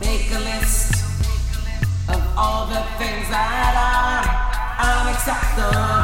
Make a list of all the things that are unacceptable.